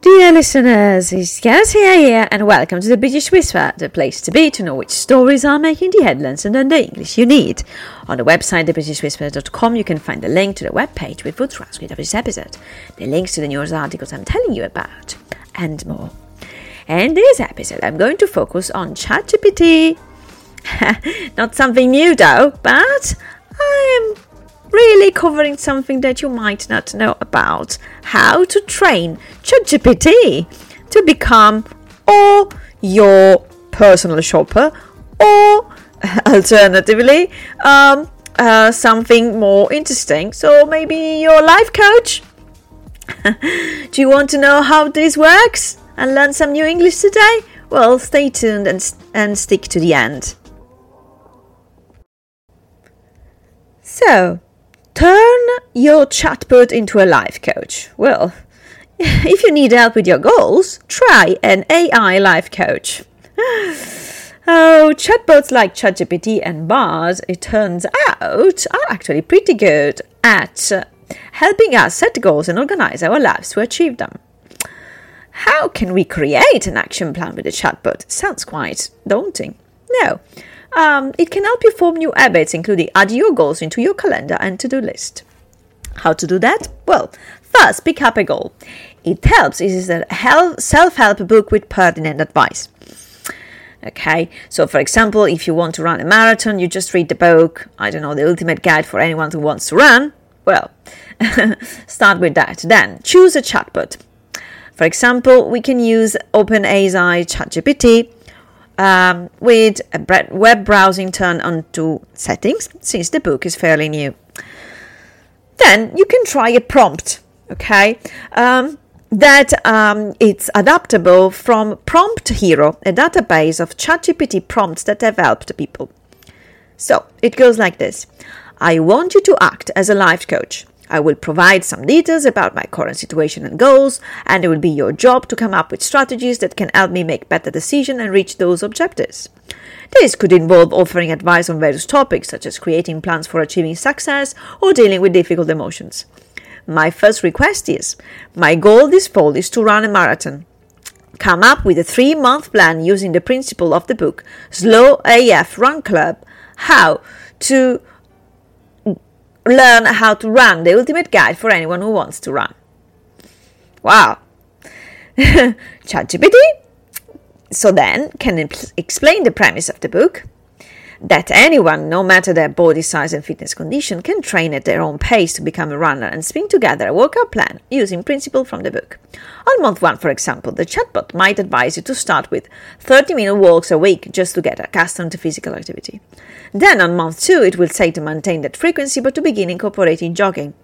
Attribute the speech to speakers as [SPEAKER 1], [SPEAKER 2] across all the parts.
[SPEAKER 1] Dear listeners, it's Gareth here, and welcome to the British Whisperer, the place to be to know which stories are making the headlines and then the English you need. On the website thebritishwhisperer.com you can find the link to the webpage with full transcript of this episode, the links to the news articles I'm telling you about, and more. In this episode I'm going to focus on ChatGPT. Not something new though, but I'm really covering something that you might not know about. How to train ChatGPT to become or your personal shopper or alternatively um, uh, something more interesting. So maybe your life coach. Do you want to know how this works and learn some new english today? Well stay tuned and, and stick to the end. So Turn your chatbot into a life coach. Well, if you need help with your goals, try an AI life coach. Oh, chatbots like ChatGPT and Bard, it turns out, are actually pretty good at uh, helping us set goals and organize our lives to achieve them. How can we create an action plan with a chatbot? Sounds quite daunting. No, um, it can help you form new habits, including add your goals into your calendar and to do list. How to do that? Well, first, pick up a goal. It helps. It is a self help book with pertinent advice. Okay, so for example, if you want to run a marathon, you just read the book, I don't know, the ultimate guide for anyone who wants to run. Well, start with that. Then choose a chatbot. For example, we can use OpenAI ChatGPT um, with web browsing turned on to settings since the book is fairly new. Then you can try a prompt, okay? Um, that um, it's adaptable from Prompt Hero, a database of ChatGPT prompts that have helped people. So it goes like this I want you to act as a life coach. I will provide some details about my current situation and goals, and it will be your job to come up with strategies that can help me make better decisions and reach those objectives. This could involve offering advice on various topics, such as creating plans for achieving success or dealing with difficult emotions. My first request is My goal this fall is to run a marathon. Come up with a three month plan using the principle of the book Slow AF Run Club. How to learn how to run, the ultimate guide for anyone who wants to run. Wow. ChatGPT so then can explain the premise of the book that anyone, no matter their body size and fitness condition, can train at their own pace to become a runner and spin together a workout plan using principles from the book. On month one, for example, the chatbot might advise you to start with 30 minute walks a week just to get accustomed to physical activity. Then on month two, it will say to maintain that frequency but to begin incorporating jogging.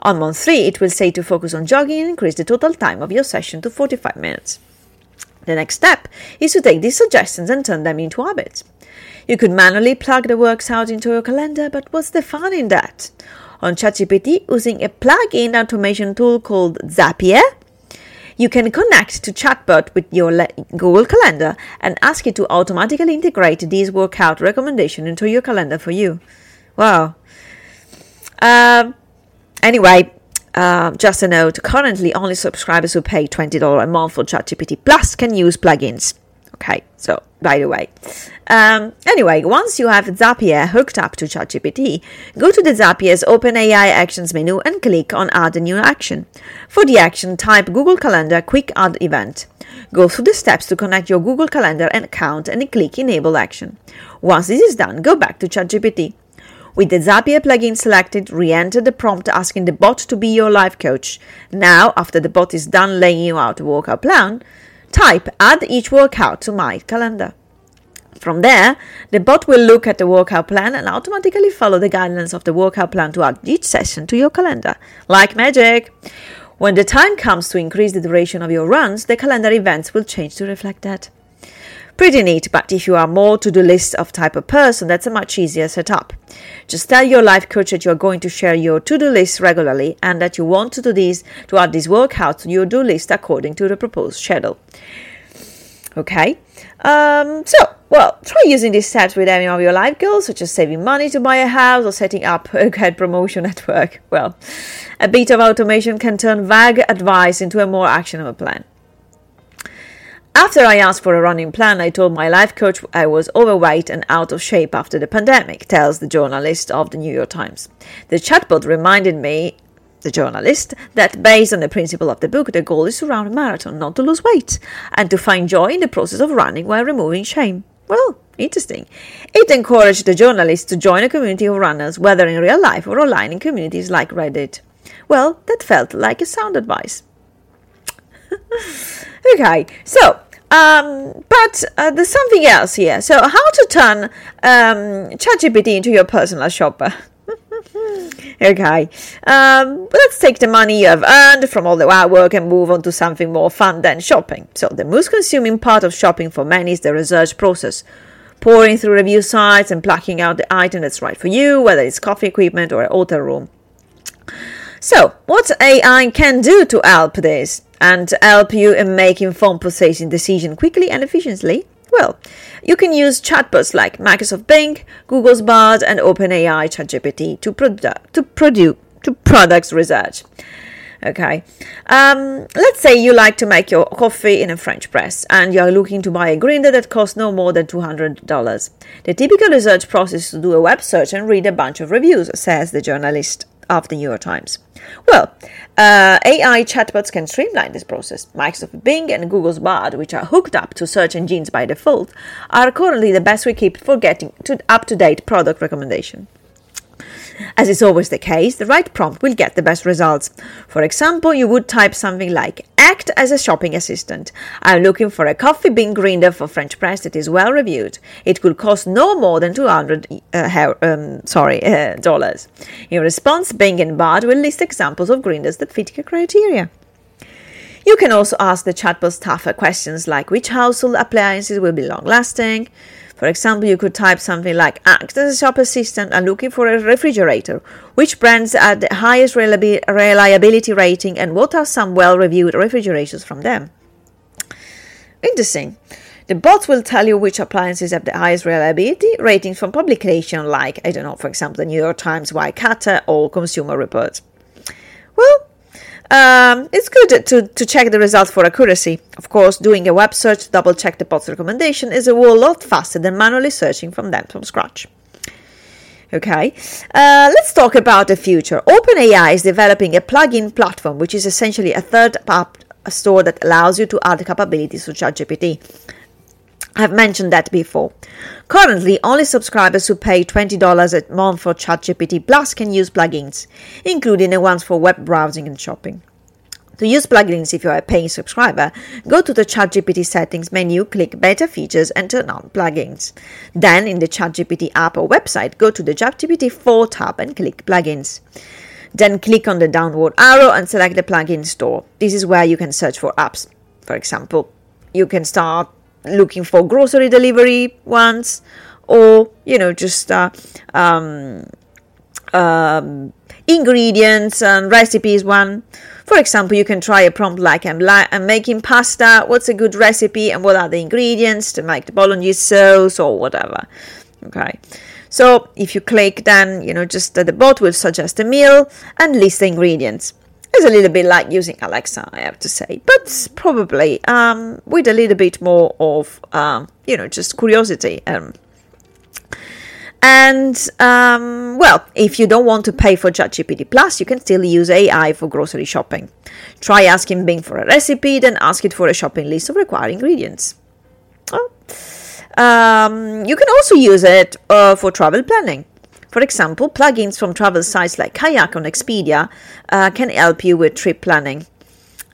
[SPEAKER 1] On month three, it will say to focus on jogging and increase the total time of your session to 45 minutes. The next step is to take these suggestions and turn them into habits. You could manually plug the works out into your calendar, but what's the fun in that? On ChatGPT, using a plug-in automation tool called Zapier, you can connect to Chatbot with your Google Calendar and ask it to automatically integrate these workout recommendations into your calendar for you. Wow. Um, anyway, uh, just a note currently, only subscribers who pay $20 a month for ChatGPT Plus can use plugins. Okay, so by the way. Um, anyway, once you have Zapier hooked up to ChatGPT, go to the Zapier's OpenAI Actions menu and click on Add a new action. For the action, type Google Calendar Quick Add Event. Go through the steps to connect your Google Calendar account and click Enable Action. Once this is done, go back to ChatGPT. With the Zapier plugin selected, re-enter the prompt asking the bot to be your life coach. Now, after the bot is done laying you out a workout plan, Type add each workout to my calendar. From there, the bot will look at the workout plan and automatically follow the guidelines of the workout plan to add each session to your calendar. Like magic! When the time comes to increase the duration of your runs, the calendar events will change to reflect that. Pretty neat, but if you are more to do list of type of person, that's a much easier setup. Just tell your life coach that you are going to share your to-do list regularly and that you want to do these to add these workouts to your do list according to the proposed schedule. Okay, um, so Well, try using these steps with any of your life goals, such as saving money to buy a house or setting up a good promotion at work. Well, a bit of automation can turn vague advice into a more actionable plan. After I asked for a running plan, I told my life coach I was overweight and out of shape after the pandemic, tells the journalist of the New York Times. The chatbot reminded me the journalist, that based on the principle of the book, the goal is to run a marathon, not to lose weight, and to find joy in the process of running while removing shame. Well, interesting. It encouraged the journalist to join a community of runners, whether in real life or online in communities like Reddit. Well, that felt like a sound advice. okay, so um, but uh, there's something else here. So, how to turn um, ChatGPT into your personal shopper? okay, um, let's take the money you have earned from all the hard work and move on to something more fun than shopping. So, the most consuming part of shopping for many is the research process. Pouring through review sites and plucking out the item that's right for you, whether it's coffee equipment or a hotel room. So, what AI can do to help this and help you in making informed purchasing decisions quickly and efficiently? Well, you can use chatbots like Microsoft Bing, Google's Bard, and OpenAI ChatGPT to, produ- to produce to products research. Okay, um, let's say you like to make your coffee in a French press and you are looking to buy a grinder that costs no more than $200. The typical research process is to do a web search and read a bunch of reviews, says the journalist of the New York Times. Well, uh, AI chatbots can streamline this process. Microsoft Bing and Google's Bard, which are hooked up to search engines by default, are currently the best we keep for getting to up-to-date product recommendation. As is always the case, the right prompt will get the best results. For example, you would type something like Act as a shopping assistant. I'm looking for a coffee bean grinder for French press that is well reviewed. It will cost no more than 200 uh, um, sorry, uh, dollars. In response, Bing and Bard will list examples of grinders that fit your criteria. You can also ask the chatbot tougher questions like which household appliances will be long lasting, for example, you could type something like Act as a shop assistant and looking for a refrigerator. Which brands are the highest reliability rating and what are some well reviewed refrigerators from them? Interesting. The bot will tell you which appliances have the highest reliability ratings from publications like, I don't know, for example, the New York Times, Wirecutter, or Consumer Reports. Um, it's good to, to check the results for accuracy. Of course, doing a web search to double check the bot's recommendation is a whole lot faster than manually searching from them from scratch. Okay, uh, let's talk about the future. OpenAI is developing a plugin platform, which is essentially a third app store that allows you to add capabilities to ChatGPT. I've mentioned that before. Currently, only subscribers who pay $20 a month for ChatGPT Plus can use plugins, including the ones for web browsing and shopping. To use plugins if you are a paying subscriber, go to the ChatGPT settings menu, click Beta Features, and turn on Plugins. Then, in the ChatGPT app or website, go to the ChatGPT 4 tab and click Plugins. Then click on the downward arrow and select the plugin store. This is where you can search for apps. For example, you can start looking for grocery delivery ones or you know just uh, um, um, ingredients and recipes one. For example you can try a prompt like I'm, li- I'm making pasta. What's a good recipe and what are the ingredients to make the bolognese sauce or whatever? Okay. So if you click then you know just uh, the bot will suggest a meal and list the ingredients it's a little bit like using Alexa, I have to say, but probably um, with a little bit more of, um, you know, just curiosity. Um, and um, well, if you don't want to pay for ChatGPT Plus, you can still use AI for grocery shopping. Try asking Bing for a recipe, then ask it for a shopping list of required ingredients. Oh. Um, you can also use it uh, for travel planning. For example, plugins from travel sites like Kayak on Expedia uh, can help you with trip planning.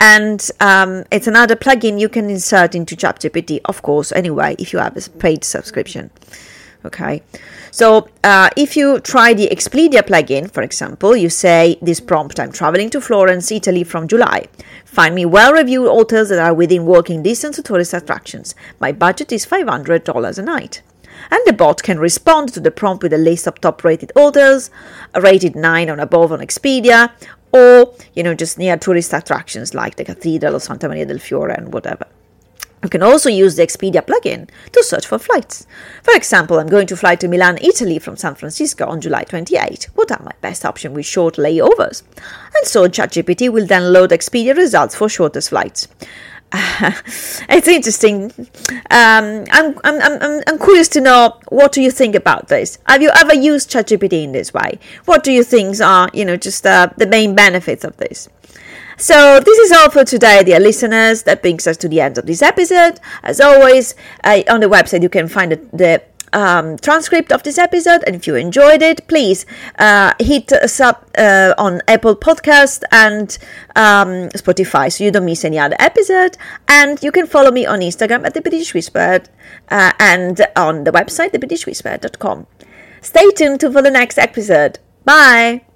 [SPEAKER 1] And um, it's another plugin you can insert into ChatGPT, of course, anyway, if you have a paid subscription. Okay, so uh, if you try the Expedia plugin, for example, you say this prompt I'm traveling to Florence, Italy from July. Find me well reviewed hotels that are within walking distance to tourist attractions. My budget is $500 a night and the bot can respond to the prompt with a list of top rated hotels, rated 9 or above on Expedia, or, you know, just near tourist attractions like the Cathedral of Santa Maria del Fiore and whatever. You can also use the Expedia plugin to search for flights. For example, I'm going to fly to Milan, Italy from San Francisco on July 28. What are my best options with short layovers? And so ChatGPT will then load Expedia results for shortest flights. it's interesting. Um, I'm, I'm, I'm, I'm curious to know what do you think about this. Have you ever used ChatGPT in this way? What do you think are, you know, just uh, the main benefits of this? So this is all for today, dear listeners. That brings us to the end of this episode. As always, uh, on the website you can find the, the um, transcript of this episode. And if you enjoyed it, please uh, hit us up uh, on Apple Podcast and um, Spotify so you don't miss any other episode. And you can follow me on Instagram at the British Whisperer uh, and on the website thebritishwhisperer.com. Stay tuned for the next episode. Bye.